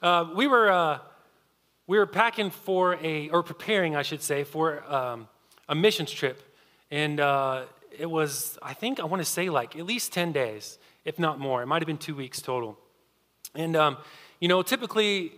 Uh, we were uh, we were packing for a or preparing, I should say, for um, a missions trip, and uh, it was I think I want to say like at least ten days, if not more. It might have been two weeks total. And um, you know, typically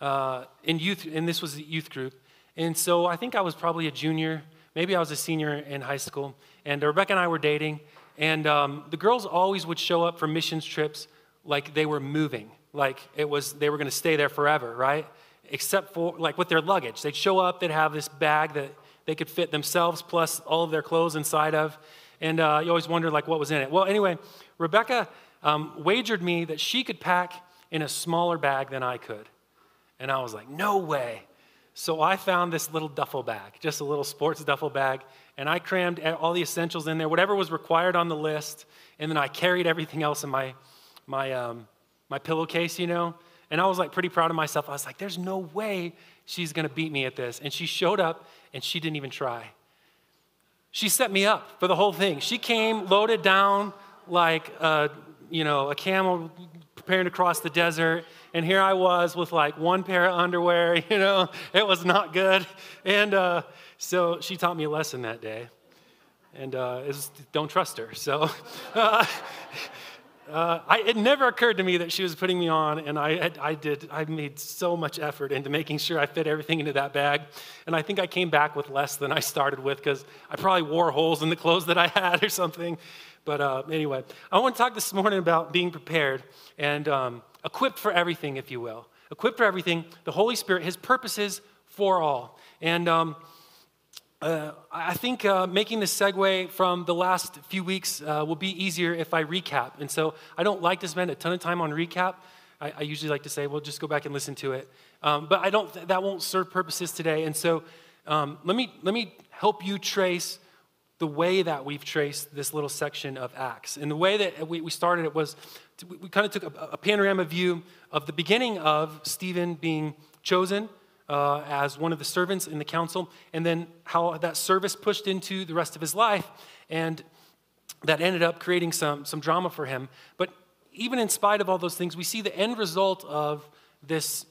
uh, in youth, and this was a youth group, and so I think I was probably a junior, maybe I was a senior in high school, and Rebecca and I were dating, and um, the girls always would show up for missions trips like they were moving, like it was they were going to stay there forever, right? Except for like with their luggage, they'd show up, they'd have this bag that they could fit themselves plus all of their clothes inside of, and uh, you always wonder like what was in it. Well, anyway, Rebecca um, wagered me that she could pack in a smaller bag than I could, and I was like, no way. So I found this little duffel bag, just a little sports duffel bag, and I crammed all the essentials in there, whatever was required on the list, and then I carried everything else in my my um, my pillowcase, you know. And I was like pretty proud of myself. I was like, "There's no way she's gonna beat me at this." And she showed up, and she didn't even try. She set me up for the whole thing. She came loaded down like a, you know a camel preparing to cross the desert and here I was with like one pair of underwear, you know, it was not good. And uh, so she taught me a lesson that day. And uh, was, don't trust her. So uh, uh, I, it never occurred to me that she was putting me on, and I, I did. I made so much effort into making sure I fit everything into that bag, and I think I came back with less than I started with because I probably wore holes in the clothes that I had or something. But uh, anyway, I want to talk this morning about being prepared, and um, equipped for everything, if you will. Equipped for everything, the Holy Spirit, His purposes for all. And um, uh, I think uh, making the segue from the last few weeks uh, will be easier if I recap. And so I don't like to spend a ton of time on recap. I, I usually like to say, well, just go back and listen to it. Um, but I don't, that won't serve purposes today. And so um, let, me, let me help you trace the way that we've traced this little section of Acts. And the way that we, we started it was to, we kind of took a, a, panorama view of the beginning of Stephen being chosen uh, as one of the servants in the council, and then how that service pushed into the rest of his life, and that ended up creating some, some drama for him. But even in spite of all those things, we see the end result of this,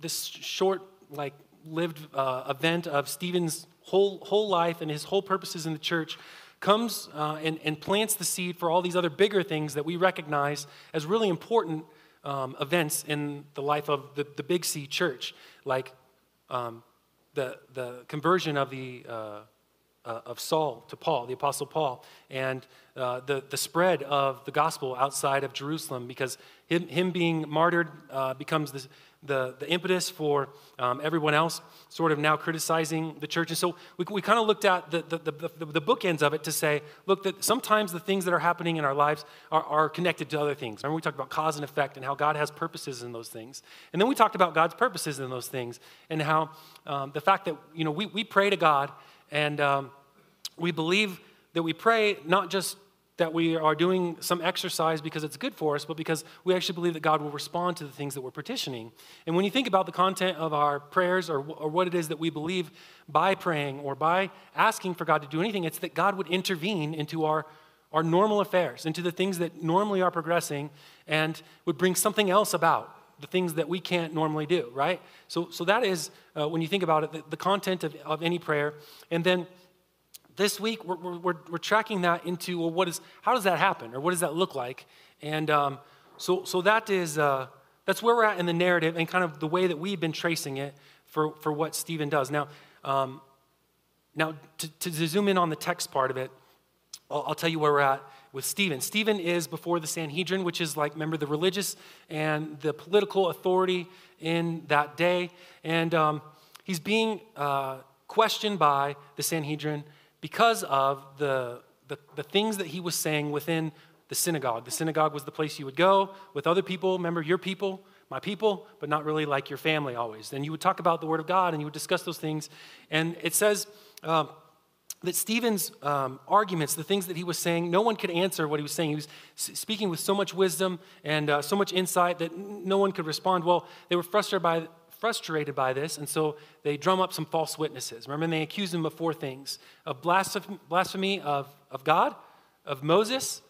this short, like, lived uh, event of Stephen's whole, whole life and his whole purposes in the church comes uh, and, and plants the seed for all these other bigger things that we recognize as really important um, events in the life of the, the Big C church, like um, the, the conversion of, the, uh, uh, of Saul to Paul, the Apostle Paul, and uh, the, the spread of the gospel outside of Jerusalem, because him, him being martyred uh, becomes this, the, the impetus for um, everyone else sort of now criticizing the church. And so we, we kind of looked at the, the, the, the bookends of it to say, look, that sometimes the things that are happening in our lives are, are connected to other things. Remember, we talked about cause and effect and how God has purposes in those things. And then we talked about God's purposes in those things and how um, the fact that, you know, we, we pray to God and um, we believe that we pray not just that we are doing some exercise because it's good for us, but because we actually believe that God will respond to the things that we're petitioning. And when you think about the content of our prayers or, or what it is that we believe by praying or by asking for God to do anything, it's that God would intervene into our, our normal affairs, into the things that normally are progressing, and would bring something else about. The things that we can't normally do, right? So, so that is, uh, when you think about it, the, the content of, of any prayer. And then this week we're, we're, we're, tracking that into well, what is how does that happen? Or what does that look like? And um, so so that is uh, that's where we're at in the narrative and kind of the way that we've been tracing it for for what stephen does. Now um, now to, to, zoom in on the text part of it I'll, I'll tell you where we're at with stephen. Stephen is before the sanhedrin which is like remember the religious and the political authority in that day. And um, he's being uh, questioned by the sanhedrin because of the, the, the things that he was saying within the synagogue. The synagogue was the place you would go with other people. Remember, your people, my people, but not really like your family always. And you would talk about the Word of God and you would discuss those things. And it says um, that Stephen's um, arguments, the things that he was saying, no one could answer what he was saying. He was speaking with so much wisdom and uh, so much insight that no one could respond. Well, they were frustrated by, frustrated by this, and so they drum up some false witnesses. Remember, they accuse him of four things of blasphemy of, of God, of Moses,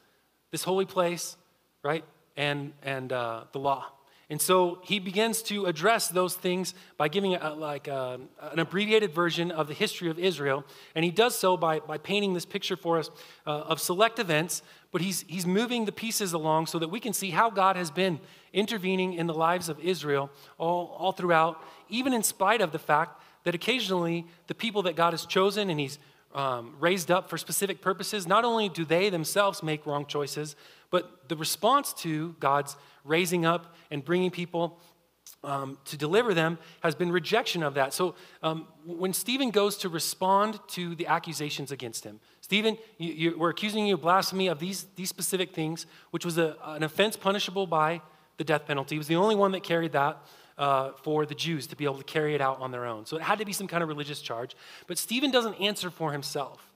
this holy place, right, and, and uh, the law. And so he begins to address those things by giving a, like a, an abbreviated version of the history of Israel. And he does so by, by painting this picture for us uh, of select events, but he's, he's moving the pieces along so that we can see how God has been intervening in the lives of Israel all, all throughout, even in spite of the fact that occasionally the people that God has chosen and he's um, raised up for specific purposes, not only do they themselves make wrong choices, but the response to God's raising up and bringing people um, to deliver them has been rejection of that. So um, when Stephen goes to respond to the accusations against him, Stephen, you, you, we're accusing you of blasphemy of these, these specific things, which was a, an offense punishable by the death penalty. He was the only one that carried that. Uh, for the Jews to be able to carry it out on their own. So it had to be some kind of religious charge. But Stephen doesn't answer for himself.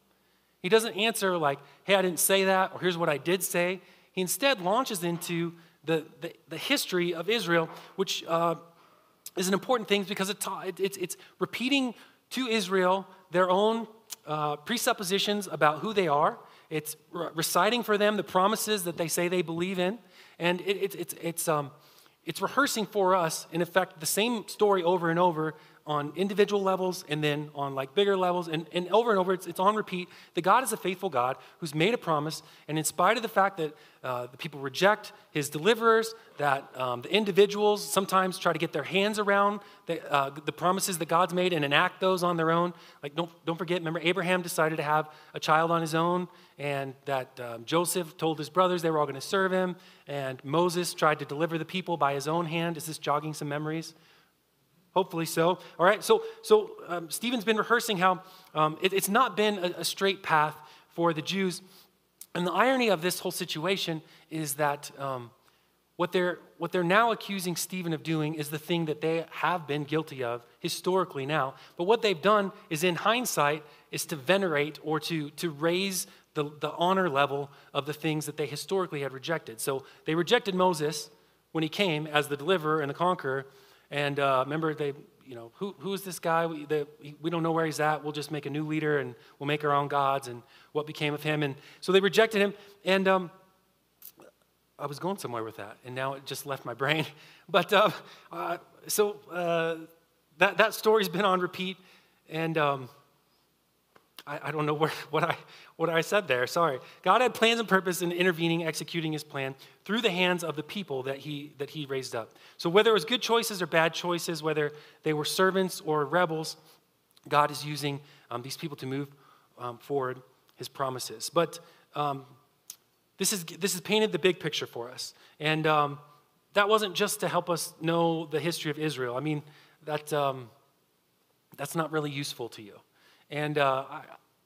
He doesn't answer like, hey, I didn't say that, or here's what I did say. He instead launches into the, the, the history of Israel, which uh, is an important thing because it, it's, it's repeating to Israel their own uh, presuppositions about who they are. It's re- reciting for them the promises that they say they believe in. And it, it, it's, it's, um, it's rehearsing for us, in effect, the same story over and over on individual levels and then on like bigger levels. And, and over and over it's, it's on repeat. That god is a faithful god who's made a promise and in spite of the fact that uh, the people reject his deliverers that um, the individuals sometimes try to get their hands around the, uh, the promises that god's made and enact those on their own like don't, don't forget remember abraham decided to have a child on his own and that um, joseph told his brothers they were all going to serve him and moses tried to deliver the people by his own hand. Is this jogging some memories Hopefully so. All right, so, so um, Stephen's been rehearsing how um, it, it's not been a, a, straight path for the Jews. And the irony of this whole situation is that um, what, they're, what they're now accusing Stephen of doing is the thing that they have been guilty of historically now. But what they've done is, in hindsight, is to venerate or to, to raise the, the honor level of the things that they historically had rejected. So they rejected Moses when he came as the deliverer and the conqueror. And uh, remember, they, you know, who, who is this guy? We, the, we don't know where he's at. We'll just make a new leader and we'll make our own gods and what became of him. And so they rejected him. And um, I was going somewhere with that, and now it just left my brain. But uh, uh, so uh, that, that story's been on repeat. And um, I, I don't know where, what, I, what I said there. Sorry. God had plans and purpose in intervening, executing his plan through the hands of the people that he, that he raised up. So whether it was good choices or bad choices, whether they were servants or rebels, God is using um, these people to move um, forward his promises. But um, this, is, this is painted the big picture for us. And um, that wasn't just to help us know the history of Israel. I mean, that, um, that's not really useful to you. And uh,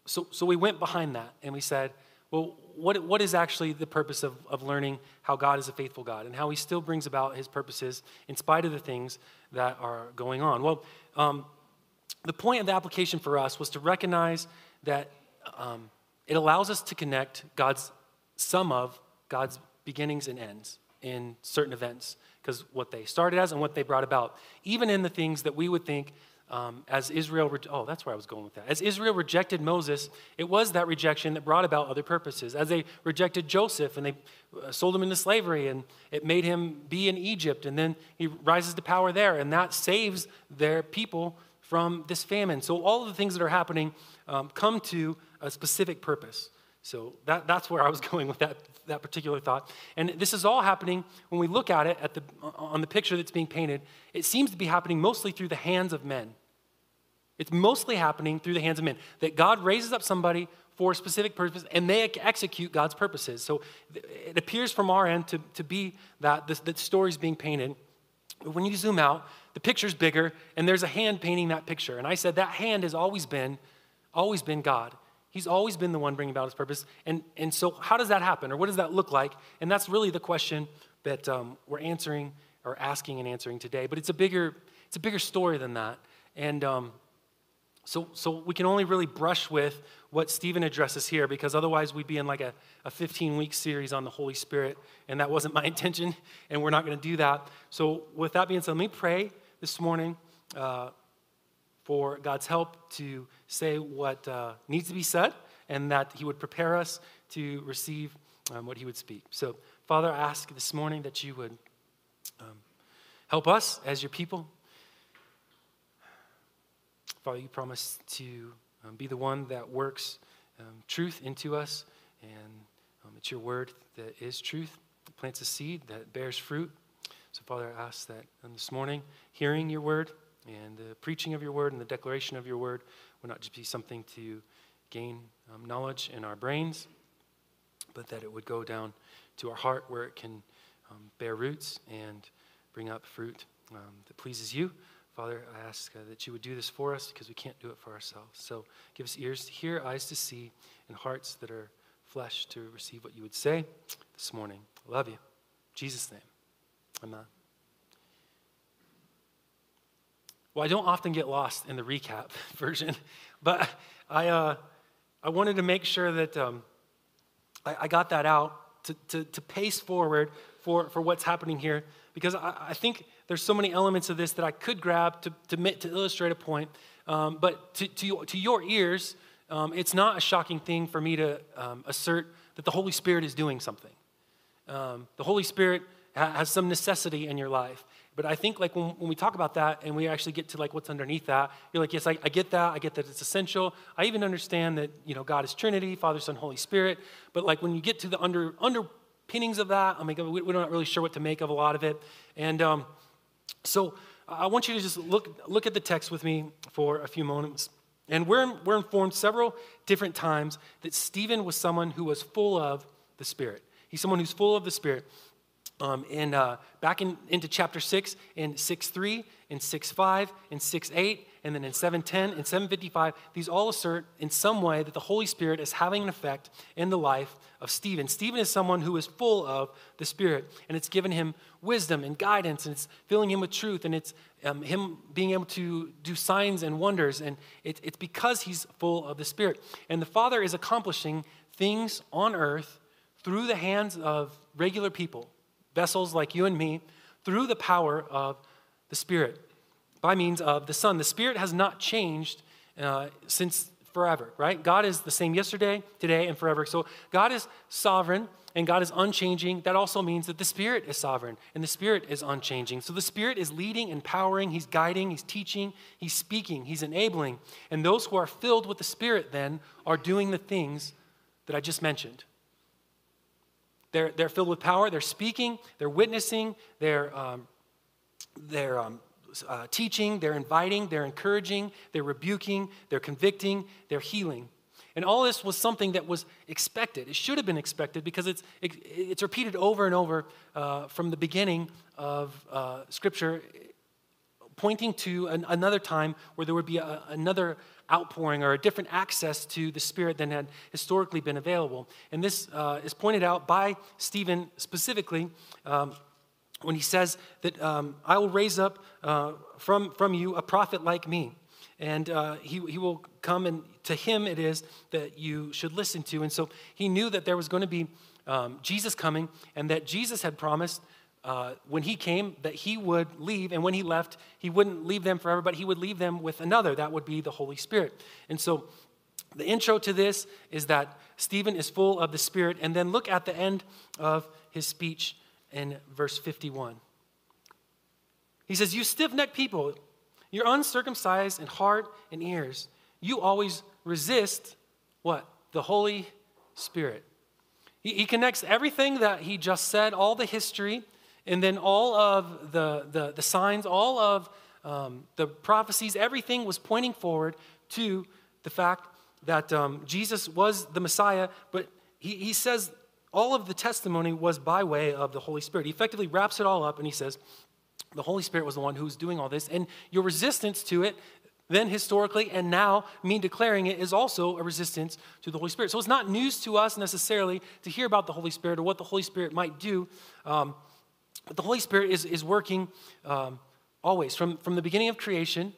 so, so we went behind that and we said, well, what, what is actually the purpose of, of learning how God is a faithful God and how he still brings about his purposes in spite of the things that are going on? Well, um, the point of the application for us was to recognize that um, it allows us to connect God's some of God's beginnings and ends in certain events because what they started as and what they brought about, even in the things that we would think um, as Israel, re- oh, that's where I was going with that. As Israel rejected Moses, it was that rejection that brought about other purposes. As they rejected Joseph and they uh, sold him into slavery and it made him be in Egypt, and then he rises to power there, and that saves their people from this famine. So all of the things that are happening um, come to a specific purpose. So that, that's where I was going with that, that particular thought. And this is all happening when we look at it at the, on the picture that's being painted. It seems to be happening mostly through the hands of men. It's mostly happening through the hands of men. That God raises up somebody for a specific purpose and they execute God's purposes. So it appears from our end to, to be that the, the story is being painted. But when you zoom out, the picture's bigger and there's a hand painting that picture. And I said that hand has always been, always been God. He's always been the one bringing about his purpose. And, and so, how does that happen, or what does that look like? And that's really the question that um, we're answering, or asking and answering today. But it's a bigger, it's a bigger story than that. And um, so, so, we can only really brush with what Stephen addresses here, because otherwise, we'd be in like a, a 15 week series on the Holy Spirit. And that wasn't my intention, and we're not going to do that. So, with that being said, let me pray this morning. Uh, for God's help to say what uh, needs to be said and that He would prepare us to receive um, what He would speak. So, Father, I ask this morning that you would um, Help us as your people. Father, you promise to um, be the one that works um, truth into us, and um, it's your word that is truth, that plants a seed that bears fruit. So, Father, I ask that um, this morning, hearing your word and the preaching of your word and the declaration of your word will not just be something to gain um, knowledge in our brains, but that it would go down to our heart where it can bear roots and bring up fruit um, that pleases you. Father, I ask uh, that you would do this for us because we can't do it for ourselves. So give us ears to hear, eyes to see, and hearts that are flesh to receive what you would say this morning. I love you. In Jesus' name. Amen. Well, I don't often get lost in the recap version, but I, uh, I wanted to make sure that um, I, I, got that out to, to, to, pace forward for, for what's happening here because I, I, think there's so many elements of this that I could grab to, to, to illustrate a point. Um, but to, to, to, your ears, um, it's not a shocking thing for me to um, assert that the Holy Spirit is doing something. Um, the Holy Spirit ha- has some necessity in your life. But I think like when, when we talk about that and we actually get to like what's underneath that, you're like, yes, I, I get that. I get that it's essential. I even understand that, you know, God is Trinity, Father, Son, Holy Spirit. But like when you get to the under, underpinnings of that, I mean, we, we're not really sure what to make of a lot of it. And um, so I want you to just look, look at the text with me for a few moments. And we're, we're informed several different times that Stephen was someone who was full of the Spirit. He's someone who's full of the Spirit. Um, and uh, back in, into chapter 6 in 6.3 in 6.5 in 6.8 and then in 7.10 and 7.55 these all assert in some way that the holy spirit is having an effect in the life of stephen. Stephen is someone who is full of the spirit and it's given him wisdom and guidance and it's filling him with truth and it's um, him being able to do signs and wonders and it, it's because he's full of the spirit. And the father is accomplishing things on earth through the hands of regular people vessels like you and me, through the power of the Spirit, by means of the Son. The Spirit has not changed uh, since forever, right? God is the same yesterday, today, and forever. So God is sovereign and God is unchanging. That also means that the Spirit is sovereign and the Spirit is unchanging. So the Spirit is leading, empowering, He's guiding, He's teaching, He's speaking, He's enabling. And those who are filled with the Spirit then are doing the things that I just mentioned. They're, they're filled with power. They're speaking. They're witnessing. They're, um, they're um, uh, teaching. They're inviting. They're encouraging. They're rebuking. They're convicting. They're healing. And all this was something that was expected. It should have been expected because it's, it, it's repeated over and over uh, from the beginning of uh, Scripture, pointing to an, another time where there would be a, another outpouring or a different access to the Spirit than had historically been available. And this uh, is pointed out by Stephen specifically. Um, when he says that um, I will raise up uh, from, from you a prophet like me. And uh, he, he will come, and to him it is that you should listen to. And so he knew that there was going to be um, Jesus coming, and that Jesus had promised uh, when he came that he would leave, and when he left, he wouldn't leave them forever, but he would leave them with another. That would be the Holy Spirit. And so the intro to this is that Stephen is full of the Spirit. And then look at the end of his speech in verse 51. He says, You stiff necked people, you're uncircumcised in heart and ears. You always resist what? The Holy Spirit. He, he connects everything that he just said, all the history, and then all of the, the, the signs, all of um, the prophecies, everything was pointing forward to the fact that um, Jesus was the Messiah, but he, he says all of the testimony was by way of the Holy Spirit. He effectively wraps it all up and he says, the Holy Spirit was the one who was doing all this, and your resistance to it then historically and now me declaring it is also a resistance to the holy spirit so it's not news to us necessarily to hear about the holy spirit or what the holy spirit might do um, but the Holy Spirit is, is working um, always, from, from the beginning of creation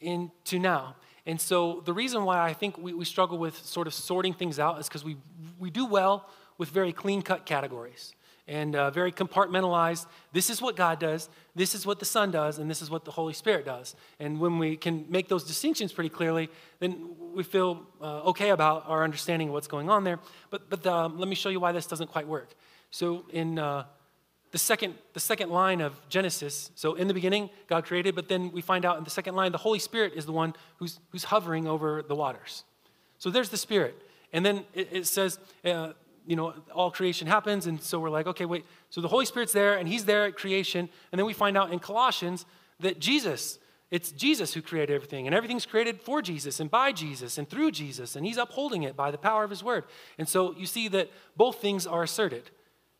into now. And so the reason why I think we, we struggle with sort of sorting things out is because we, we do well with very clean cut categories and uh, very compartmentalized. This is what God does, this is what the Son does, and this is what the Holy Spirit does. And when we can make those distinctions pretty clearly, then we feel uh, okay about our understanding of what's going on there. But, but um, let me show you why this doesn't quite work. So in. Uh, the second, the second line of Genesis. So in the beginning, God created, but then we find out in the second line, the Holy Spirit is the one who's, who's hovering over the waters. So there's the Spirit. And then it, it says, uh, you know, all creation happens. And so we're like, okay, wait. So the Holy Spirit's there and he's there at creation. And then we find out in Colossians that Jesus, it's Jesus who created everything. And everything's created for Jesus and by Jesus and through Jesus. And he's upholding it by the power of his word. And so you see that both things are asserted.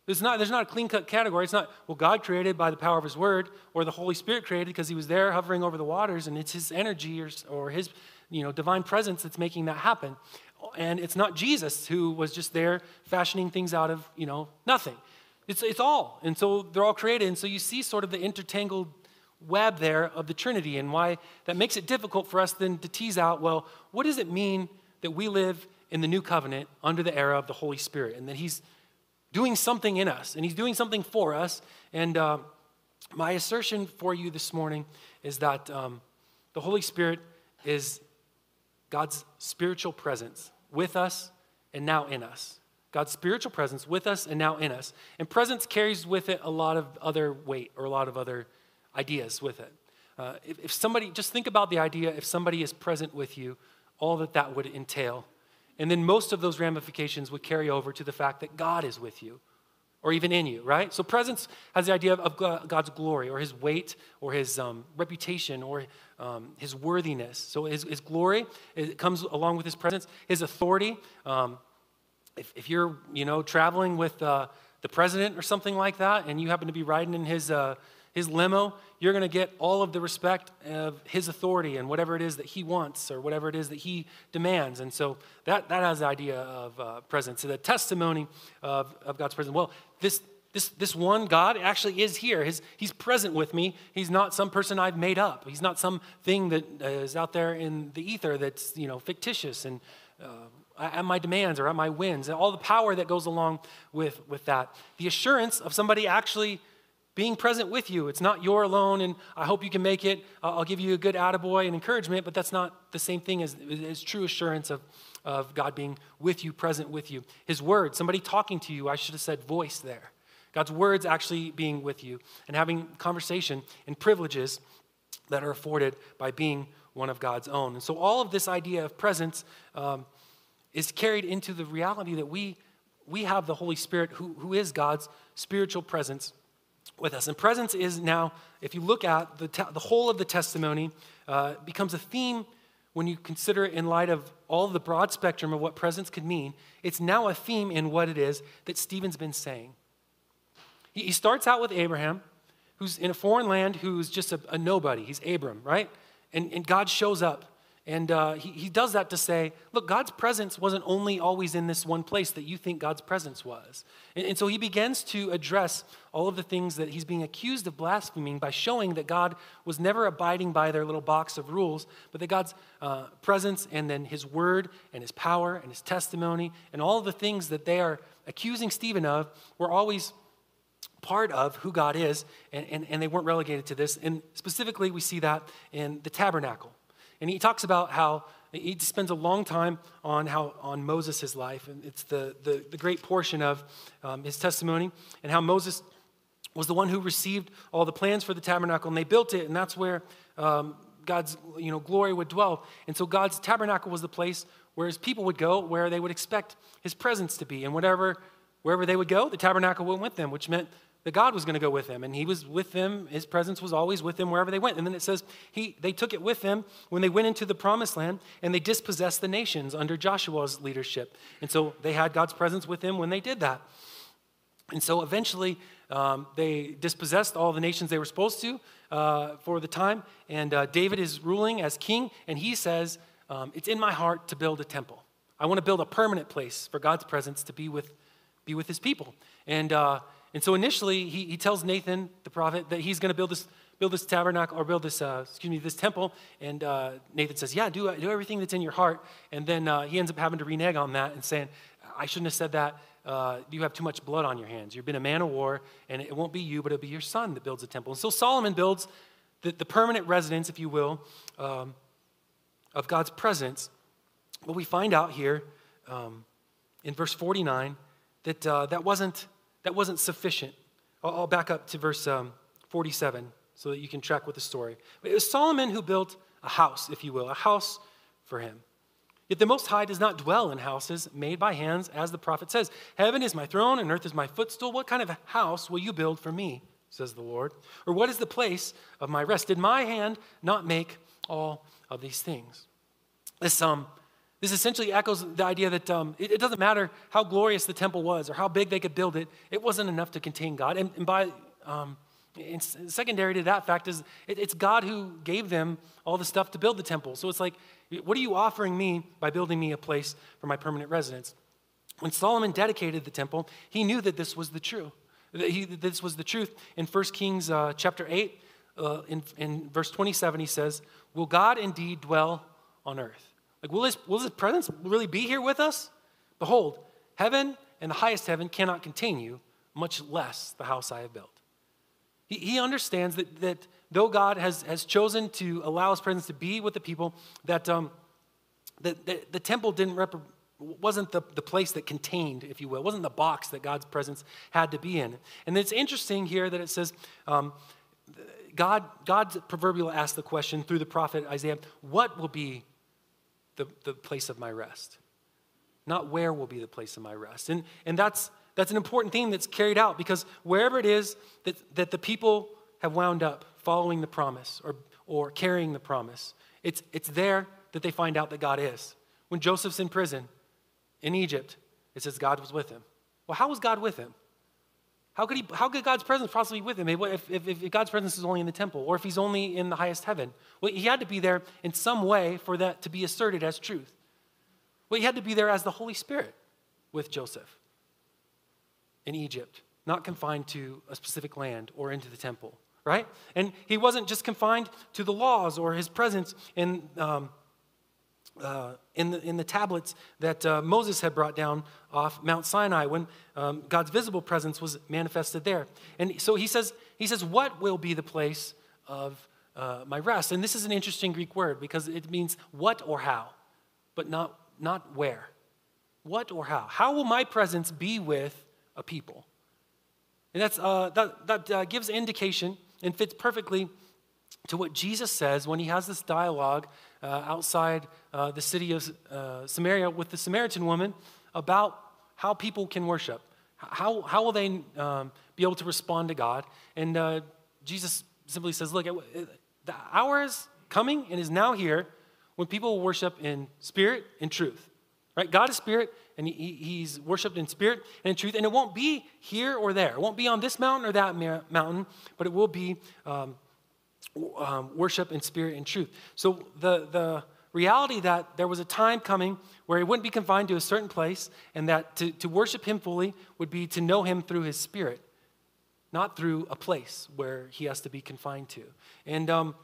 There's not, there's not a clean cut category. It's not, well, God created by the power of his word, or the Holy Spirit created because he was there hovering over the waters, and it's his energy or, or his you know, divine presence that's making that happen. And it's not Jesus who was just there fashioning things out of, you know, nothing. It's, it's all. And so they're all created. And so you see sort of the intertangled web there of the Trinity and why that makes it difficult for us then to tease out, well, what does it mean that we live in the new covenant under the era of the Holy Spirit and that he's doing something in us and he's doing something for us. And uh, my assertion for you this morning is that um, the Holy Spirit is God's spiritual presence with us and now in us. God's spiritual presence with us and now in us. And presence carries with it a lot of other weight or a lot of other ideas with it. Uh, if, if somebody, just think about the idea if somebody is present with you, all that that would entail. And then most of those ramifications would carry over to the fact that God is with you or even in you, right? So presence has the idea of God's glory or his weight or his um, reputation or um, his worthiness. So his, his, glory comes along with his presence, his authority. Um, if, if, you're, you know, traveling with uh, the president or something like that and you happen to be riding in his, uh, his limo, you're going to get all of the respect of his authority and whatever it is that he wants or whatever it is that he demands. And so that, that has the idea of uh, presence. So the testimony of, of God's presence. Well, this, this, this one God actually is here. His, he's present with me. He's not some person I've made up. He's not some thing that is out there in the ether that's you know fictitious and uh, at my demands or at my whims and all the power that goes along with, with that. The assurance of somebody actually being present with you. It's not you're alone and I hope you can make it. I'll give you a good attaboy and encouragement, but that's not the same thing as, as true assurance of, of God being with you, present with you. His word, somebody talking to you, I should have said voice there. God's words actually being with you and having conversation and privileges that are afforded by being one of God's own. And so all of this idea of presence um, is carried into the reality that we, we have the Holy Spirit who, who is God's spiritual presence with us. And presence is now, if you look at the, te- the whole of the testimony, uh, becomes a theme when you consider it in light of all the broad spectrum of what presence could mean. It's now a theme in what it is that Stephen's been saying. He, he starts out with Abraham, who's in a foreign land, who's just a, a nobody. He's Abram, right? And, and God shows up and uh, he, he does that to say, look, God's presence wasn't only always in this one place that you think God's presence was. And, and, so he begins to address all of the things that he's being accused of blaspheming by showing that God was never abiding by their little box of rules, but that God's uh, presence and then his word and his power and his testimony and all the things that they are accusing Stephen of were always part of who God is, and, and, and they weren't relegated to this. And specifically, we see that in the tabernacle. And he talks about how he spends a long time on how on Moses' life, and it's the, the, the great portion of um, his testimony, and how Moses was the one who received all the plans for the tabernacle, and they built it, and that's where um, God's you know, glory would dwell. And so God's tabernacle was the place where his people would go, where they would expect his presence to be. And whatever, wherever they would go, the tabernacle went with them, which meant that God was going to go with them, and He was with them. His presence was always with them wherever they went. And then it says he, they took it with them when they went into the promised land, and they dispossessed the nations under Joshua's leadership. And so they had God's presence with them when they did that. And so eventually um, they dispossessed all the nations they were supposed to uh, for the time. And uh, David is ruling as king, and he says, um, It's in my heart to build a temple. I want to build a permanent place for God's presence to be with, be with his people. And uh, and so initially, he, he tells Nathan, the prophet, that he's going to build this, build this tabernacle or build this, uh, excuse me, this temple. And uh, Nathan says, Yeah, do, do everything that's in your heart. And then uh, he ends up having to renege on that and saying, I shouldn't have said that. Uh, you have too much blood on your hands. You've been a man of war, and it won't be you, but it'll be your son that builds a temple. And so Solomon builds the, the permanent residence, if you will, um, of God's presence. But we find out here um, in verse 49 that uh, that wasn't that wasn't sufficient I'll, I'll back up to verse um, 47 so that you can track with the story. It was Solomon who built a house, if you will, a house for him. Yet the Most High does not dwell in houses made by hands, as the prophet says Heaven is my throne and earth is my footstool. What kind of house will you build for me, says the Lord? Or what is the place of my rest? Did my hand not make all of these things? This, um, this essentially echoes the idea that um, it, it, doesn't matter how glorious the temple was or how big they could build it, it wasn't enough to contain God. And, and by um, and secondary to that fact is it, it's God who gave them all the stuff to build the temple. So it's like, what are you offering me by building me a place for my permanent residence? When Solomon dedicated the temple, he knew that this was the true. He, this was the truth. In 1 Kings uh, chapter 8, uh, in, in verse 27, he says, Will God indeed dwell on earth? Like, will his, will his presence really be here with us? Behold, heaven and the highest heaven cannot contain you, much less the house I have built. He, he understands that, that though God has, has chosen to allow his presence to be with the people, that, um, that, that the temple didn't rep- wasn't the, the place that contained, if you will, wasn't the box that God's presence had to be in. And it's interesting here that it says, um, God, God's proverbial asked the question through the prophet Isaiah, what will be the, the place of my rest? Not where will be the place of my rest. And, and that's, that's an important theme that's carried out because wherever it is that, that the people have wound up following the promise or, or carrying the promise, it's, it's there that they find out that God is. When Joseph's in prison in Egypt, it says God was with him. Well, how was God with him? How could, he, how could God's presence possibly be with him if, if, if God's presence is only in the temple or if he's only in the highest heaven? Well, he had to be there in some way for that to be asserted as truth. Well, he had to be there as the Holy Spirit with Joseph in Egypt, not confined to a specific land or into the temple, right? And he wasn't just confined to the laws or his presence in, um, uh, in, the, in the tablets that uh, Moses had brought down off Mount Sinai when um, God's visible presence was manifested there. And so he says, he says, What will be the place of uh, my rest? And this is an interesting Greek word because it means what or how, but not, not where. What or how? How will my presence be with a people. And that's, uh, that, that uh, gives indication and fits perfectly to what Jesus says when he has this dialogue uh, outside uh, the city of uh, Samaria with the Samaritan woman about how people can worship. How, how will they um, be able to respond to God? And uh, Jesus simply says, Look, the hour is coming and is now here when people will worship in spirit and truth. Right? God is spirit, and he, he's worshiped in spirit and in truth. And it won't be here or there. It won't be on this mountain or that mountain, but it will be um, um, worship in spirit and truth. So the, the reality that there was a time coming where he wouldn't be confined to a certain place, and that to, to worship him fully would be to know him through his spirit, not through a place where he has to be confined to. And um,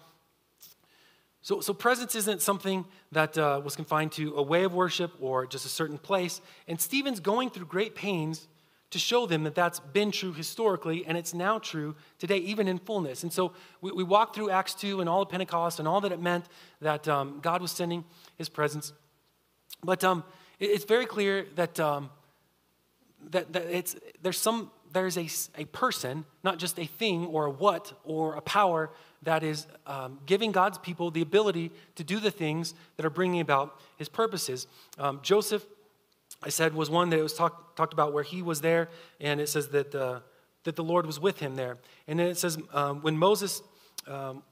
so, so presence isn't something that uh, was confined to a way of worship or just a certain place. And Stephen's going through great pains to show them that that's been true historically and it's now true today, even in fullness. And so we, we walk through Acts 2 and all of Pentecost and all that it meant that um, God was sending his presence. But um, it, it's very clear that, um, that, that it's, there's, some, there's a, a person, not just a thing or a what or a power that is um, giving God's people the ability to do the things that are bringing about his purposes. Um, Joseph, I said, was one that was talk, talked about where he was there, and it says that, uh, that the Lord was with him there. And then it says, um, when Moses, um,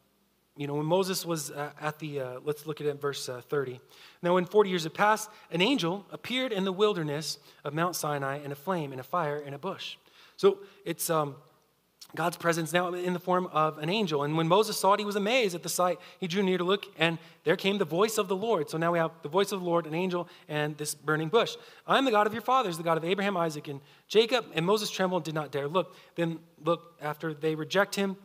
you know, when Moses was uh, at the, uh, let's look at it in verse uh, 30. Now, when 40 years had passed, an angel appeared in the wilderness of Mount Sinai in a flame, in a fire, in a bush. So it's, um, God's presence now in the form of an angel. And when Moses saw it, he was amazed at the sight. He drew near to look, and there came the voice of the Lord. So now we have the voice of the Lord, an angel, and this burning bush. I am the God of your fathers, the God of Abraham, Isaac, and Jacob. And Moses trembled and did not dare look. Then look, after they reject him,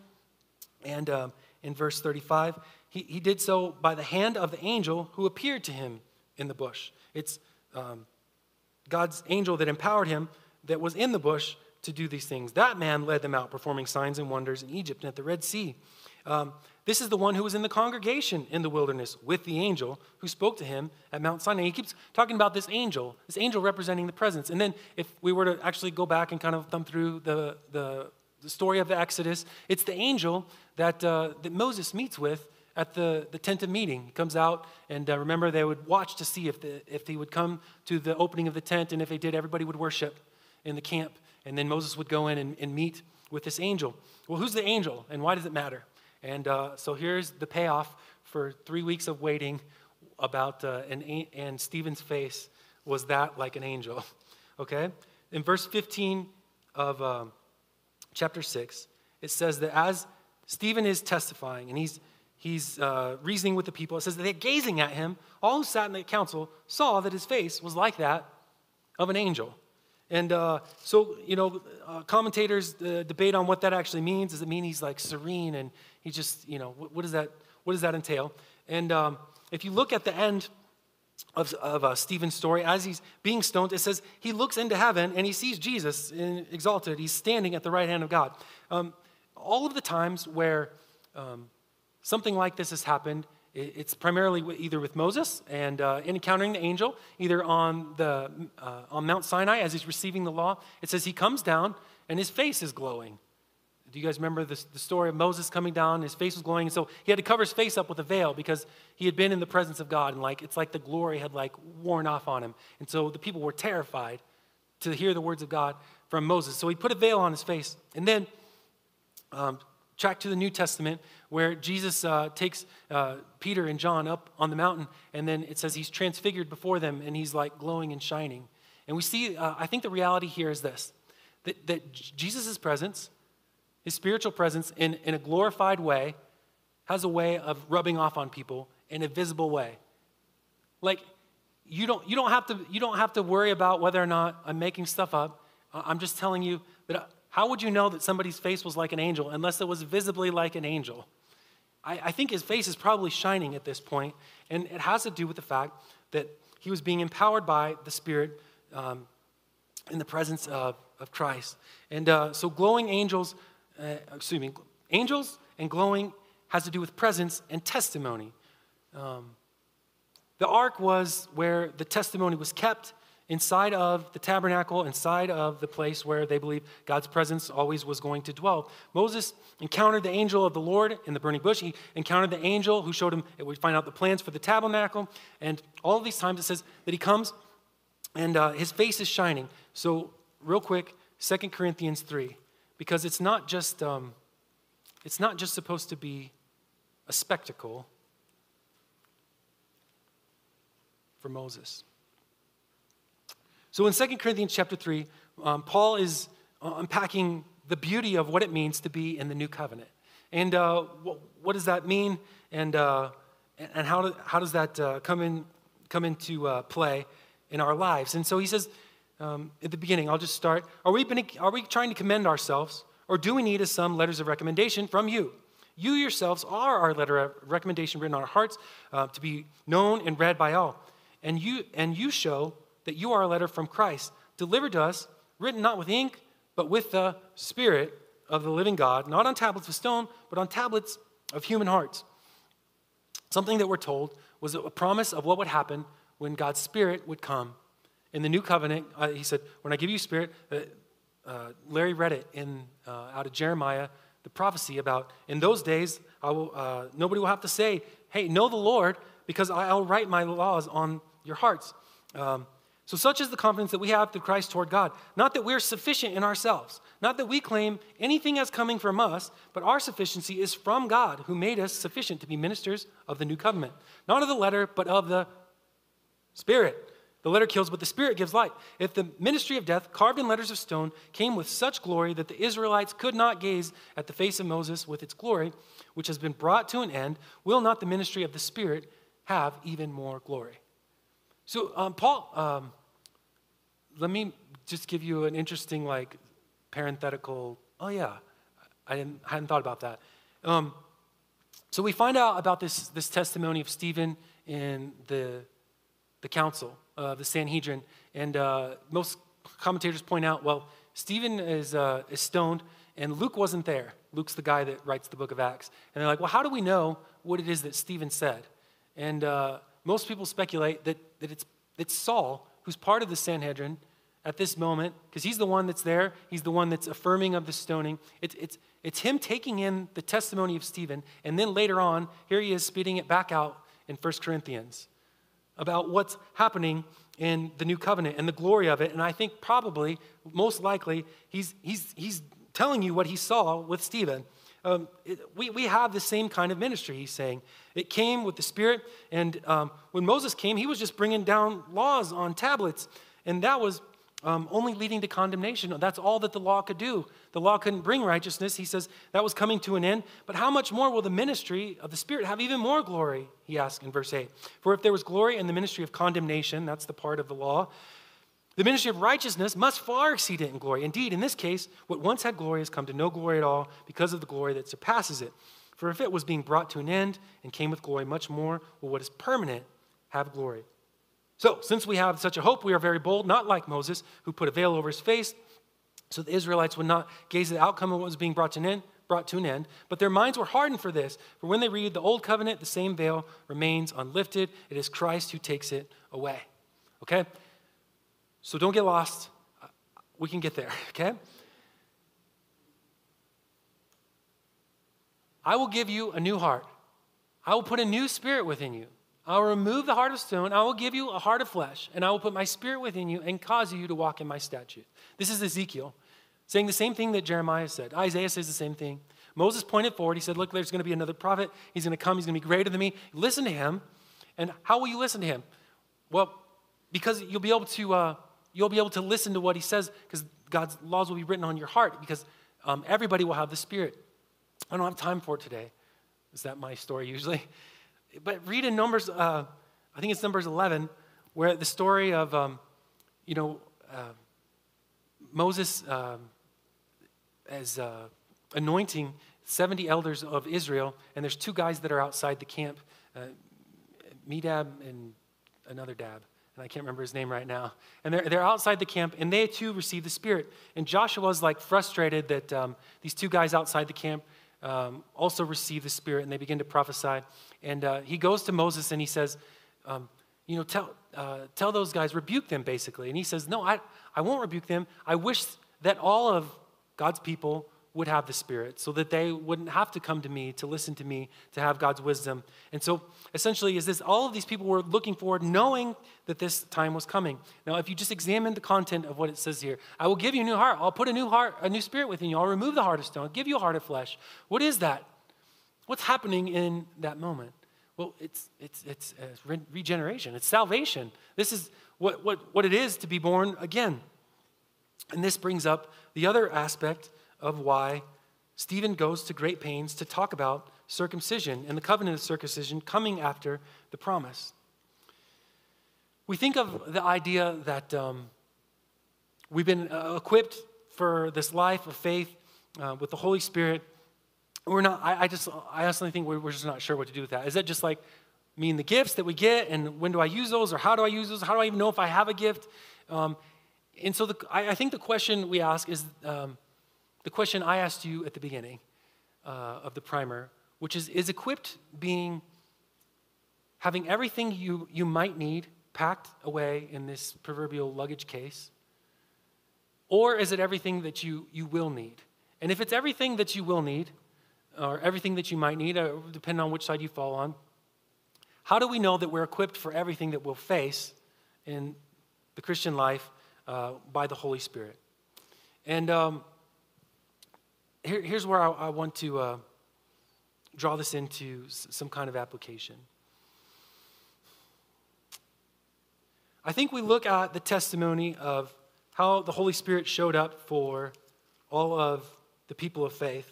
and uh, in verse 35, he, he did so by the hand of the angel who appeared to him in the bush. It's um, God's angel that empowered him that was in the bush to do these things. That man led them out, performing signs and wonders in Egypt and at the Red Sea. Um, this is the one who was in the congregation in the wilderness with the angel who spoke to him at Mount Sinai. He keeps talking about this angel, this angel representing the presence. And then, if we were to actually go back and kind of thumb through the, the the story of the Exodus. It's the angel that, uh, that Moses meets with at the, the tent of meeting. He comes out, and uh, remember, they would watch to see if, the, if he would come to the opening of the tent, and if they did, everybody would worship in the camp. And then Moses would go in and, and meet with this angel. Well, who's the angel, and why does it matter? And uh, so here's the payoff for three weeks of waiting about, uh, and, and Stephen's face was that like an angel. Okay? In verse 15 of um, chapter 6, it says that as Stephen is testifying and he's, he's uh, reasoning with the people, it says that they're gazing at him. All who sat in the council saw that his face was like that of an angel. And uh, so, you know, uh, commentators uh, debate on what that actually means. Does it mean he's like serene and he just, you know, what, what does, that, what does that entail? And um, if you look at the end of, of uh, Stephen's story, as he's being stoned, it says he looks into heaven and he sees Jesus exalted. He's standing at the right hand of God. Um, all of the times where um, something like this has happened, it's primarily either with Moses and uh, encountering the angel, either on, the, uh, on Mount Sinai as he's receiving the law. It says he comes down and his face is glowing. Do you guys remember the story of Moses coming down? His face was glowing, so he had to cover his face up with a veil because he had been in the presence of God, and like it's like the glory had like worn off on him, and so the people were terrified to hear the words of God from Moses. So he put a veil on his face, and then um, track to the New Testament where Jesus uh, takes uh, Peter and John up on the mountain, and then it says he's transfigured before them, and he's like glowing and shining. And we see, uh, I think the reality here is this that, that Jesus' presence his spiritual presence in, in a glorified way has a way of rubbing off on people in a visible way. Like, you don't, you don't, have, to, you don't have to worry about whether or not I'm making stuff up. I'm just telling you that how would you know that somebody's face was like an angel unless it was visibly like an angel? I, I think his face is probably shining at this point, and it has to do with the fact that he was being empowered by the Spirit um, in the presence of, of Christ. And uh, so, glowing angels uh, excuse me, angels and glowing has to do with presence and testimony. Um, the ark was where the testimony was kept inside of the tabernacle, inside of the place where they believe God's presence always was going to dwell. Moses encountered the angel of the Lord in the burning bush. He encountered the angel who showed him, we find out the plans for the tabernacle. And all these times it says that he comes and uh, his face is shining. So, real quick, 2 Corinthians 3 because it's not just um, it's not just supposed to be a spectacle for Moses. So in 2 Corinthians chapter 3, um, Paul is uh, unpacking the beauty of what it means to be in the new covenant. And uh, what, what, does that mean? And, uh, and how, do, how does that uh, come, in, come into uh, play in our lives? And so he says, um, at the beginning, I'll just start. Are we, been, are we trying to commend ourselves, or do we need some letters of recommendation from you? You yourselves are our letter of recommendation written on our hearts uh, to be known and read by all. And you, and you show that you are a letter from Christ, delivered to us, written not with ink, but with the Spirit of the living God, not on tablets of stone, but on tablets of human hearts. Something that we're told was a promise of what would happen when God's Spirit would come in the new covenant, uh, he said, When I give you spirit, uh, uh, Larry read it in, uh, out of Jeremiah, the prophecy about in those days, I will, uh, nobody will have to say, Hey, know the Lord, because I'll write my laws on your hearts. Um, so, such is the confidence that we have through Christ toward God. Not that we're sufficient in ourselves, not that we claim anything as coming from us, but our sufficiency is from God, who made us sufficient to be ministers of the new covenant. Not of the letter, but of the Spirit. The letter kills, but the Spirit gives life. If the ministry of death, carved in letters of stone, came with such glory that the Israelites could not gaze at the face of Moses with its glory, which has been brought to an end, will not the ministry of the Spirit have even more glory? So, um, Paul, um, let me just give you an interesting, like, parenthetical. Oh, yeah, I, didn't, I hadn't thought about that. Um, so, we find out about this, this testimony of Stephen in the, the council uh, the Sanhedrin. And uh, most commentators point out, well, Stephen is, uh, is stoned, and Luke wasn't there. Luke's the guy that writes the book of Acts. And they're like, well, how do we know what it is that Stephen said? And uh, most people speculate that, that it's, it's Saul, who's part of the Sanhedrin, at this moment, because he's the one that's there, he's the one that's affirming of the stoning. It's, it's, it's him taking in the testimony of Stephen, and then later on, here he is spitting it back out in 1 Corinthians about what's happening in the new covenant and the glory of it. And I think probably, most likely, he's, he's, he's telling you what he saw with Stephen. Um, it, we, we have the same kind of ministry, he's saying. It came with the Spirit, and um, when Moses came, he was just bringing down laws on tablets, and that was um, only leading to condemnation. That's all that the law could do. The law couldn't bring righteousness. He says that was coming to an end. But how much more will the ministry of the Spirit have even more glory? He asks in verse 8. For if there was glory in the ministry of condemnation, that's the part of the law, the ministry of righteousness must far exceed it in glory. Indeed, in this case, what once had glory has come to no glory at all because of the glory that surpasses it. For if it was being brought to an end and came with glory, much more will what is permanent have glory. So, since we have such a hope, we are very bold, not like Moses, who put a veil over his face so the Israelites would not gaze at the outcome of what was being brought to an end, brought to an end. But their minds were hardened for this. For when they read the old covenant, the same veil remains unlifted. It is Christ who takes it away. Okay? So don't get lost. We can get there, okay? I will give you a new heart. I will put a new spirit within you. I will remove the heart of stone. I will give you a heart of flesh, and I will put my spirit within you and cause you to walk in my statute. This is Ezekiel saying the same thing that Jeremiah said. Isaiah says the same thing. Moses pointed forward. He said, Look, there's going to be another prophet. He's going to come. He's going to be greater than me. Listen to him. And how will you listen to him? Well, because you'll be able to, uh, you'll be able to listen to what he says because God's laws will be written on your heart because um, everybody will have the Spirit. I don't have time for it today. Is that my story usually? But read in Numbers, uh, I think it's Numbers 11, where the story of, um, you know, uh, Moses um, as uh, anointing 70 elders of Israel, and there's two guys that are outside the camp, uh, Medad and another Dab I can't remember his name right now. And they're, they're outside the camp, and they too receive the Spirit. And Joshua's like frustrated that um, these two guys outside the camp um, also receive the Spirit, and they begin to prophesy. And uh, he goes to Moses and he says, um, You know, tell, uh, tell those guys, rebuke them, basically. And he says, No, I, I won't rebuke them. I wish that all of God's people would have the Spirit so that they wouldn't have to come to me to listen to me to have God's wisdom. And so essentially, is this all of these people were looking forward, knowing that this time was coming. Now, if you just examine the content of what it says here, I will give you a new heart. I'll put a new heart, a new spirit within you. I'll remove the heart of stone. I'll give you a heart of flesh. What is that? What's happening in that moment? Well, it's, it's, it's uh, regeneration, it's salvation. This is what, what, what it is to be born again. And this brings up the other aspect of why Stephen goes to great pains to talk about circumcision and the covenant of circumcision coming after the promise. We think of the idea that um, we've been uh, equipped for this life of faith uh, with the Holy Spirit. We're not, I, I, just, I honestly think we're, just not sure what to do with that. Is that just like mean the gifts that we get and when do I use those or how do I use those? How do I even know if I have a gift? Um, and so the, I, I, think the question we ask is um, the question I asked you at the beginning uh, of the primer, which is Is equipped being having everything you, you might need packed away in this proverbial luggage case? Or is it everything that you, you will need? And if it's everything that you will need, or everything that you might need, uh, depending on which side you fall on, how do we know that we're equipped for everything that we'll face in the Christian life uh, by the Holy Spirit? And um, here, here's where I, I want to uh, draw this into some kind of application. I think we look at the testimony of how the Holy Spirit showed up for all of the people of faith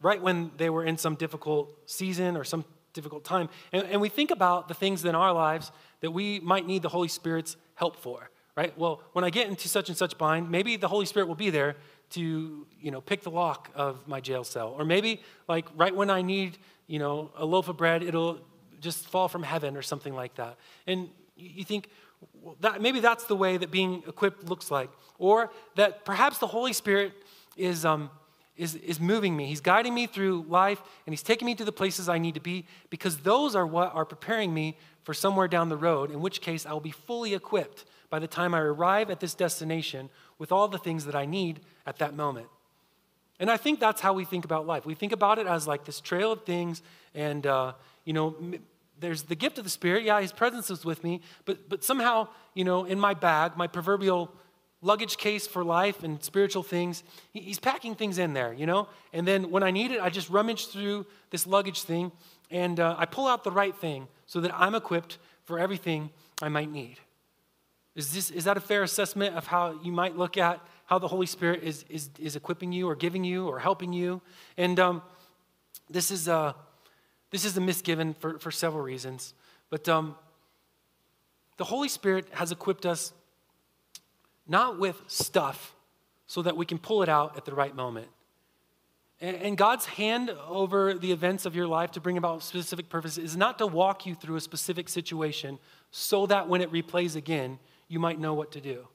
right when they were in some difficult season or some difficult time. And, and, we think about the things in our lives that we might need the Holy Spirit's help for, right? Well, when I get into such and such bind, maybe the Holy Spirit will be there to, you know, pick the lock of my jail cell. Or maybe, like, right when I need, you know, a loaf of bread, it'll just fall from heaven or something like that. And you think, well, that, maybe that's the way that being equipped looks like. Or that perhaps the Holy Spirit is, um, is, is moving me. He's guiding me through life, and He's taking me to the places I need to be because those are what are preparing me for somewhere down the road, in which case I will be fully equipped by the time I arrive at this destination with all the things that I need at that moment. And I think that's how we think about life. We think about it as like this trail of things, and, uh, you know, there's the gift of the Spirit. Yeah, His presence is with me, but, but somehow, you know, in my bag, my proverbial luggage case for life and spiritual things, He's packing things in there, you know? And then when I need it, I just rummage through this luggage thing and uh, I pull out the right thing so that I'm equipped for everything I might need. Is, this, is that a fair assessment of how you might look at how the Holy Spirit is, is, is equipping you or giving you or helping you? And um, this is. Uh, this is a misgiven for, for several reasons. But um, the Holy Spirit has equipped us not with stuff so that we can pull it out at the right moment. And, and God's hand over the events of your life to bring about specific purposes is not to walk you through a specific situation so that when it replays again, you might know what to do.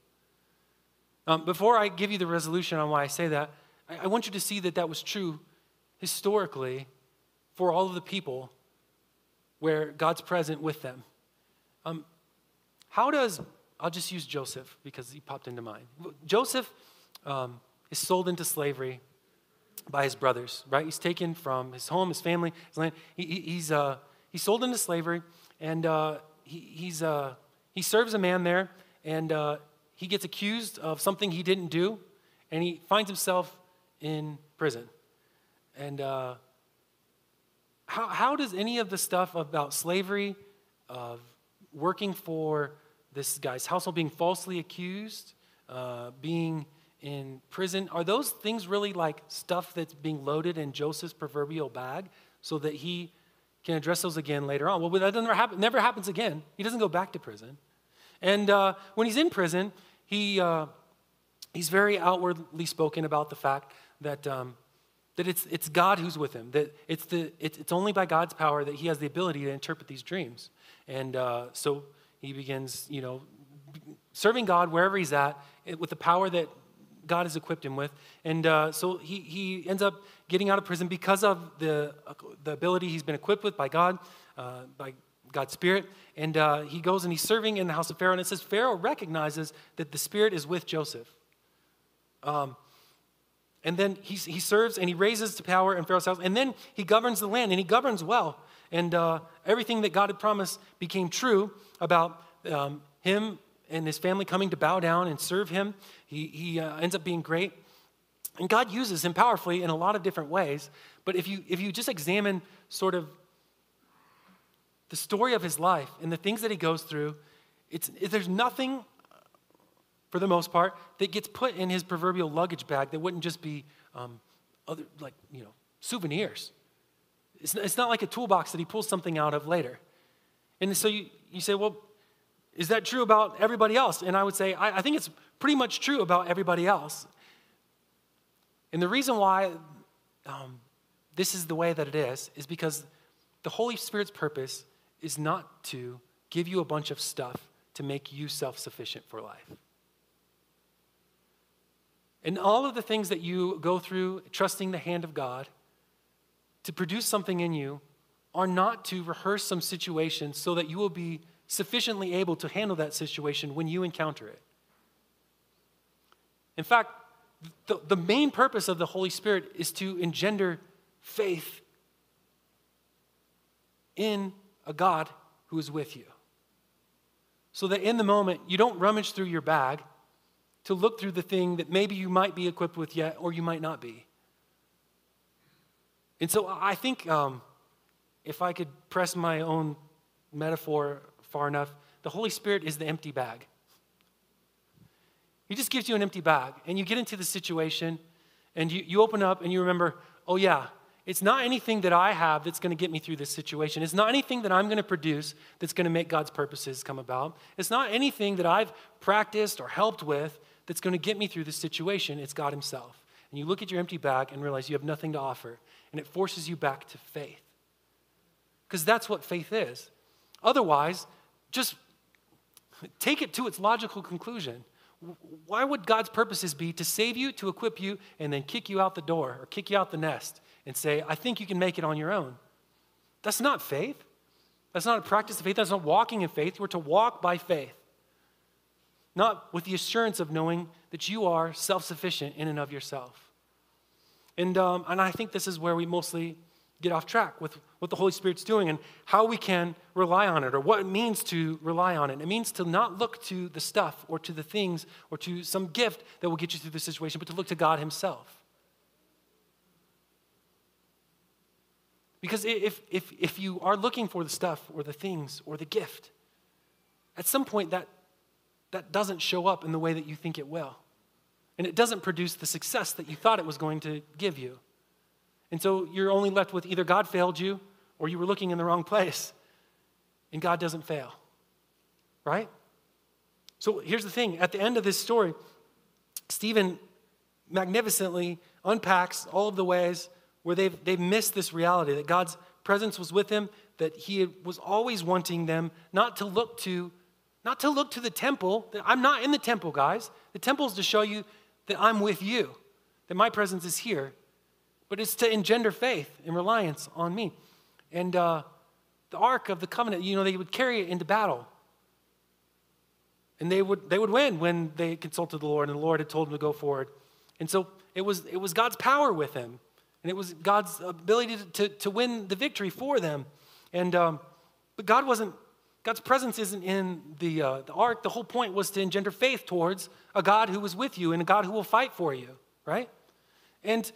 Um, before I give you the resolution on why I say that, I, I want you to see that that was true historically for all of the people where God's present with them. Um, how does, I'll just use Joseph because he popped into mind. Joseph um, is sold into slavery by his brothers, right? He's taken from his home, his family, his land. He, he, he's, uh, he's sold into slavery, and uh, he, he's, uh, he serves a man there, and uh, he gets accused of something he didn't do, and he finds himself in prison. And uh, how, how does any of the stuff about slavery, of working for this guy's household, being falsely accused, uh, being in prison, are those things really like stuff that's being loaded in Joseph's proverbial bag so that he can address those again later on? Well, that never, happen, never happens again. He doesn't go back to prison. And uh, when he's in prison, he, uh, he's very outwardly spoken about the fact that um, that it's, it's God who's with him, that it's, the, it's, it's only by God's power that he has the ability to interpret these dreams. And uh, so he begins, you know, serving God wherever he's at with the power that God has equipped him with. And uh, so he, he ends up getting out of prison because of the, the ability he's been equipped with by God, uh, by God's Spirit. And uh, he goes and he's serving in the house of Pharaoh. And it says Pharaoh recognizes that the Spirit is with Joseph. Um, and then he, he serves and he raises to power in Pharaoh's house. And then he governs the land and he governs well. And uh, everything that God had promised became true about um, him and his family coming to bow down and serve him. He, he uh, ends up being great. And God uses him powerfully in a lot of different ways. But if you, if you just examine sort of the story of his life and the things that he goes through, it's, there's nothing for the most part, that gets put in his proverbial luggage bag that wouldn't just be um, other, like, you know, souvenirs. It's, it's not like a toolbox that he pulls something out of later. And so you, you say, well, is that true about everybody else? And I would say, I, I think it's pretty much true about everybody else. And the reason why um, this is the way that it is, is because the Holy Spirit's purpose is not to give you a bunch of stuff to make you self sufficient for life. And all of the things that you go through, trusting the hand of God to produce something in you, are not to rehearse some situation so that you will be sufficiently able to handle that situation when you encounter it. In fact, the, the main purpose of the Holy Spirit is to engender faith in a God who is with you. So that in the moment, you don't rummage through your bag to look through the thing that maybe you might be equipped with yet or you might not be. And so I think um, if I could press my own metaphor far enough, the Holy Spirit is the empty bag. He just gives you an empty bag, and you get into the situation, and you, you open up and you remember, oh, yeah, it's not anything that I have that's going to get me through this situation. It's not anything that I'm going to produce that's going to make God's purposes come about. It's not anything that I've practiced or helped with that's going to get me through this situation. It's God Himself. And you look at your empty bag and realize you have nothing to offer, and it forces you back to faith. Because that's what faith is. Otherwise, just take it to its logical conclusion. Why would God's purposes be to save you, to equip you, and then kick you out the door or kick you out the nest and say, I think you can make it on your own? That's not faith. That's not a practice of faith. That's not walking in faith. We're to walk by faith. not with the assurance of knowing that you are self sufficient in and of yourself. And, um, and I think this is where we mostly get off track with what the Holy Spirit's doing and how we can rely on it or what it means to rely on it. It means to not look to the stuff or to the things or to some gift that will get you through the situation, but to look to God Himself. Because if, if, if you are looking for the stuff or the things or the gift, at some point that, that doesn't show up in the way that you think it will. And it doesn't produce the success that you thought it was going to give you. And so you're only left with either God failed you or you were looking in the wrong place. And God doesn't fail. Right? So here's the thing at the end of this story, Stephen magnificently unpacks all of the ways where they've, they've missed this reality that God's presence was with him, that he was always wanting them not to look to not to look to the temple. I'm not in the temple, guys. The temple is to show you that I'm with you, that my presence is here. But it's to engender faith and reliance on me. And uh, the Ark of the Covenant, you know, they would carry it into battle. And they would, they would win when they consulted the Lord, and the Lord had told them to go forward. And so it was, it was God's power with him. And it was God's ability to, to, to win the victory for them. And, um, but God wasn't, God's presence isn't in the, uh, the ark. The whole point was to engender faith towards a God who was with you and a God who will fight for you, right? And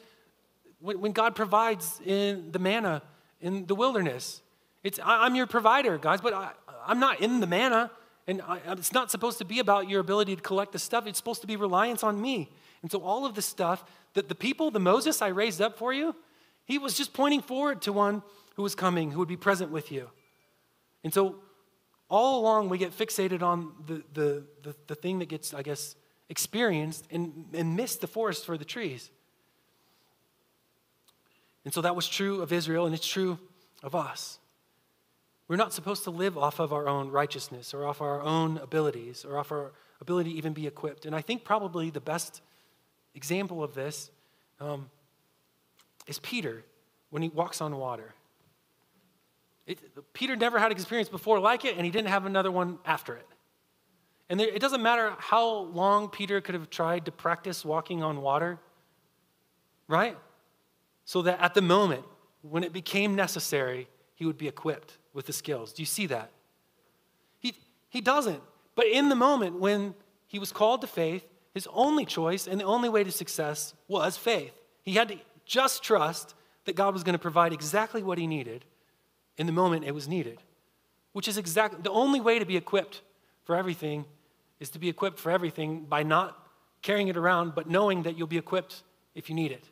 when, when God provides in the manna in the wilderness, it's, I, am your provider, guys, but I, I'm not in the manna. And I, it's not supposed to be about your ability to collect the stuff. It's supposed to be reliance on me. And so all of the stuff that the people, the Moses I raised up for you, he was just pointing forward to one who was coming, who would be present with you. And so all along we get fixated on the, the, the, the thing that gets, I guess, experienced and, and miss the forest for the trees. And so that was true of Israel, and it's true of us. We're not supposed to live off of our own righteousness or off our own abilities or off our ability to even be equipped. And I think probably the best example of this um, is Peter when he walks on water. It, Peter never had an experience before like it, and he didn't have another one after it. And there, it doesn't matter how long Peter could have tried to practice walking on water, right? So that at the moment, when it became necessary, he would be equipped with the skills. Do you see that? He, he doesn't. But in the moment when he was called to faith, his only choice and the only way to success was faith. He had to just trust that God was going to provide exactly what he needed in the moment it was needed, which is exactly the only way to be equipped for everything is to be equipped for everything by not carrying it around, but knowing that you'll be equipped if you need it.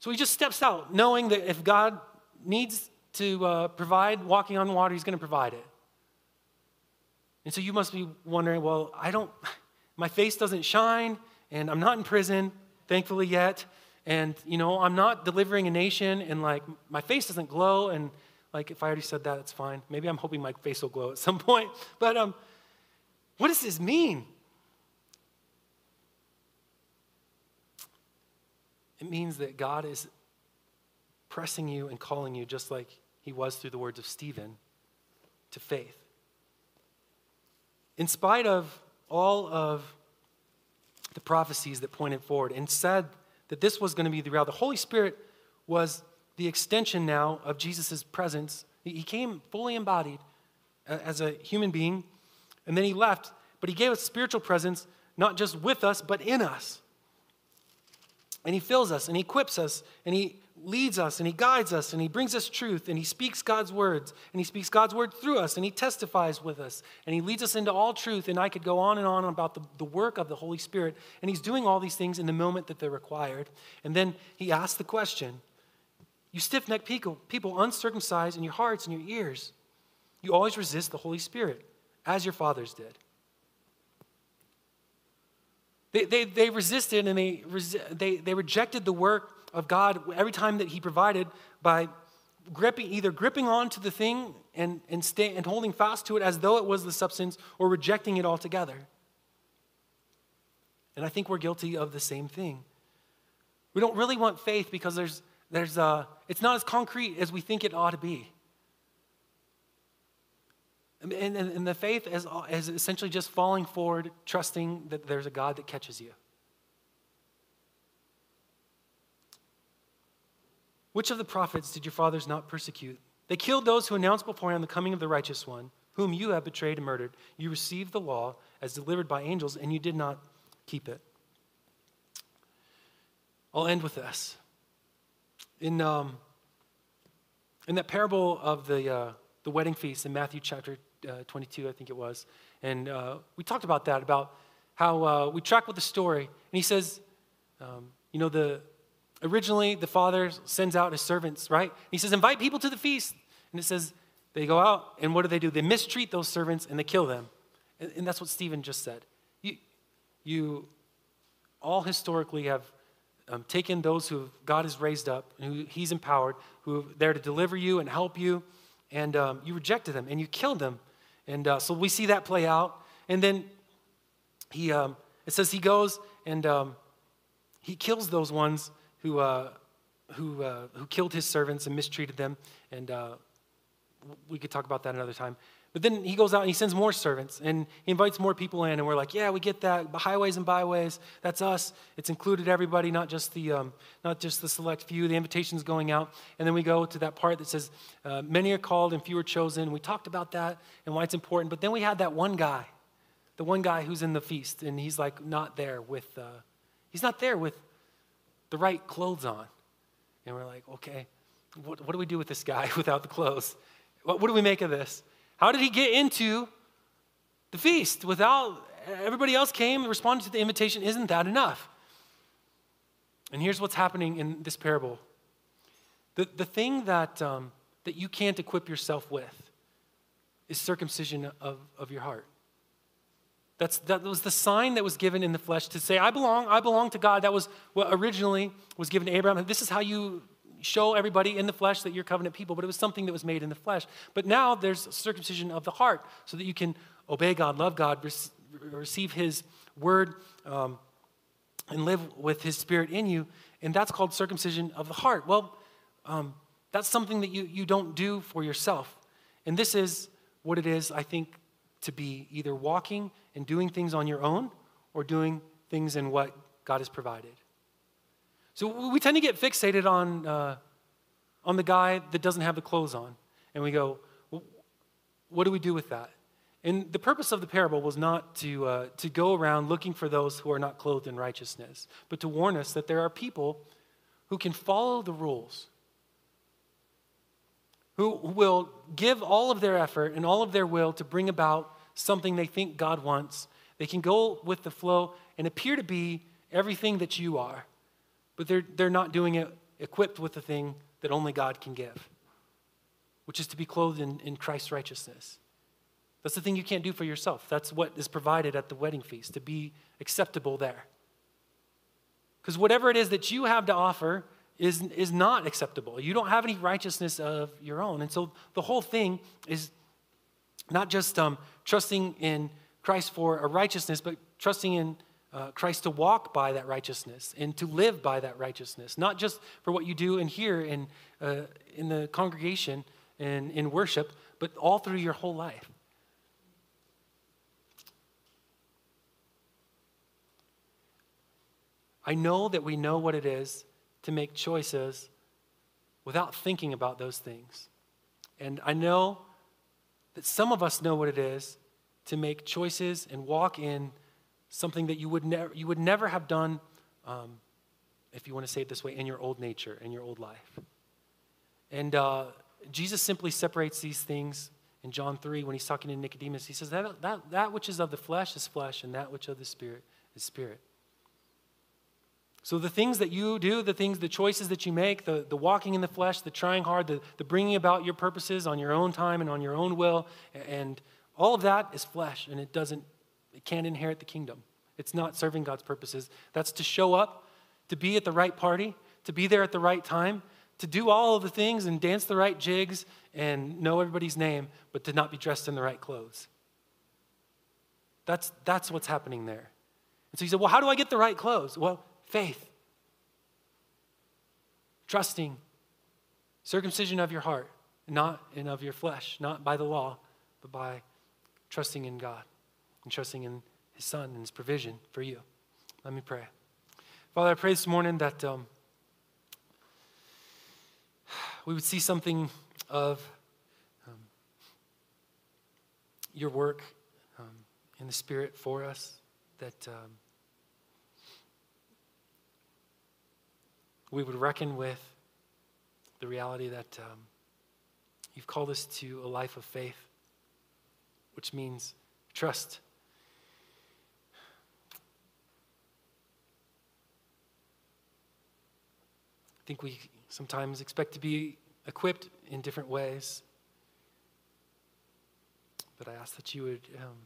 So he just steps out, knowing that if God needs to uh, provide walking on water, he's going to provide it. And so you must be wondering, well, I don't, my face doesn't shine, and I'm not in prison, thankfully, yet. And, you know, I'm not delivering a nation, and like, my face doesn't glow. And, like, if I already said that, it's fine. Maybe I'm hoping my face will glow at some point. But, um, what does this mean? It means that God is pressing you and calling you, just like he was through the words of Stephen, to faith in spite of all of the prophecies that pointed forward and said that this was going to be the reality, the Holy Spirit was the extension now of Jesus' presence. He came fully embodied as a human being, and then he left, but he gave us spiritual presence, not just with us, but in us. And he fills us and he equips us and he leads us and he guides us and he brings us truth and he speaks God's words and he speaks God's word through us and he testifies with us and he leads us into all truth. And I could go on and on about the, the work of the Holy Spirit. And he's doing all these things in the moment that they're required. And then he asks the question You stiff necked people, people uncircumcised in your hearts and your ears, you always resist the Holy Spirit as your fathers did. They, they, they resisted and they, they, they rejected the work of God every time that He provided by gripping, either gripping onto the thing and, and, stay, and holding fast to it as though it was the substance or rejecting it altogether. And I think we're guilty of the same thing. We don't really want faith because there's, there's a, it's not as concrete as we think it ought to be. And, and, and the faith is, is essentially just falling forward, trusting that there's a God that catches you. Which of the prophets did your fathers not persecute? They killed those who announced beforehand the coming of the righteous one, whom you have betrayed and murdered. You received the law as delivered by angels, and you did not keep it. I'll end with this. In, um, in that parable of the, uh, the wedding feast in Matthew chapter uh, 22, I think it was, and uh, we talked about that, about how uh, we track with the story. And he says, um, you know, the, originally the father sends out his servants, right? He says, invite people to the feast. And it says, they go out, and what do they do? They mistreat those servants and they kill them. And, and that's what Stephen just said. You, you all historically have um, taken those who God has raised up and who He's empowered, who are there to deliver you and help you, and um, you rejected them and you killed them. And uh, so we see that play out. And then he, um, it says he goes and um, he kills those ones who, uh, who, uh, who killed his servants and mistreated them. And uh, we could talk about that another time. But then he goes out and he sends more servants and he invites more people in. And we're like, yeah, we get that. Highways and byways, that's us. It's included everybody, not just the, um, not just the select few. The invitation's going out. And then we go to that part that says, uh, many are called and few are chosen. We talked about that and why it's important. But then we had that one guy, the one guy who's in the feast. And he's like not there with, uh, he's not there with the right clothes on. And we're like, okay, what, what do we do with this guy without the clothes? What, what do we make of this? How did he get into the feast without everybody else came and responded to the invitation? Isn't that enough? And here's what's happening in this parable the, the thing that, um, that you can't equip yourself with is circumcision of, of your heart. That's, that was the sign that was given in the flesh to say, I belong, I belong to God. That was what originally was given to Abraham. This is how you show everybody in the flesh that you're covenant people, but it was something that was made in the flesh. But now there's circumcision of the heart so that you can obey God, love God, receive His word, um, and live with His Spirit in you. And that's called circumcision of the heart. Well, um, that's something that you, you don't do for yourself. And this is what it is, I think, to be either walking and doing things on your own or doing things in what God has provided. So we tend to get fixated on, uh, on the guy that doesn't have the clothes on. And we go, well, what do we do with that? And the purpose of the parable was not to, uh, to go around looking for those who are not clothed in righteousness, but to warn us that there are people who can follow the rules, who will give all of their effort and all of their will to bring about something they think God wants. They can go with the flow and appear to be everything that you are but they're, they're not doing it equipped with the thing that only God can give, which is to be clothed in, in Christ's righteousness. That's the thing you can't do for yourself. That's what is provided at the wedding feast, to be acceptable there. Because whatever it is that you have to offer is, is not acceptable. You don't have any righteousness of your own. And so the whole thing is not just um, trusting in Christ for a righteousness, but trusting in uh, Christ to walk by that righteousness and to live by that righteousness, not just for what you do in here in, uh, in the congregation and in worship, but all through your whole life. I know that we know what it is to make choices without thinking about those things. And I know that some of us know what it is to make choices and walk in something that you would, never you would never have done, um, if you want to say it this way, in your old nature, in your old life. And uh, Jesus simply separates these things in John 3 when he's talking to Nicodemus. He says, that, that, that which is of the flesh is flesh, and that which of the spirit is spirit. So the things that you do, the things, the choices that you make, the, the walking in the flesh, the trying hard, the, the bringing about your purposes on your own time and on your own will, and all of that is flesh, and it doesn't it can't inherit the kingdom. It's not serving God's purposes. That's to show up, to be at the right party, to be there at the right time, to do all of the things and dance the right jigs and know everybody's name, but to not be dressed in the right clothes. That's, that's what's happening there. And so he said, Well, how do I get the right clothes? Well, faith, trusting, circumcision of your heart, not and of your flesh, not by the law, but by trusting in God and trusting in His Son and His provision for you. Let me pray. Father, I pray this morning that um, we would see something of um, your work um, in the Spirit for us, that we would reckon with the reality that um, you've called us to a life of faith, which means trust. I think we sometimes expect to be equipped in different ways. But I ask that you would um,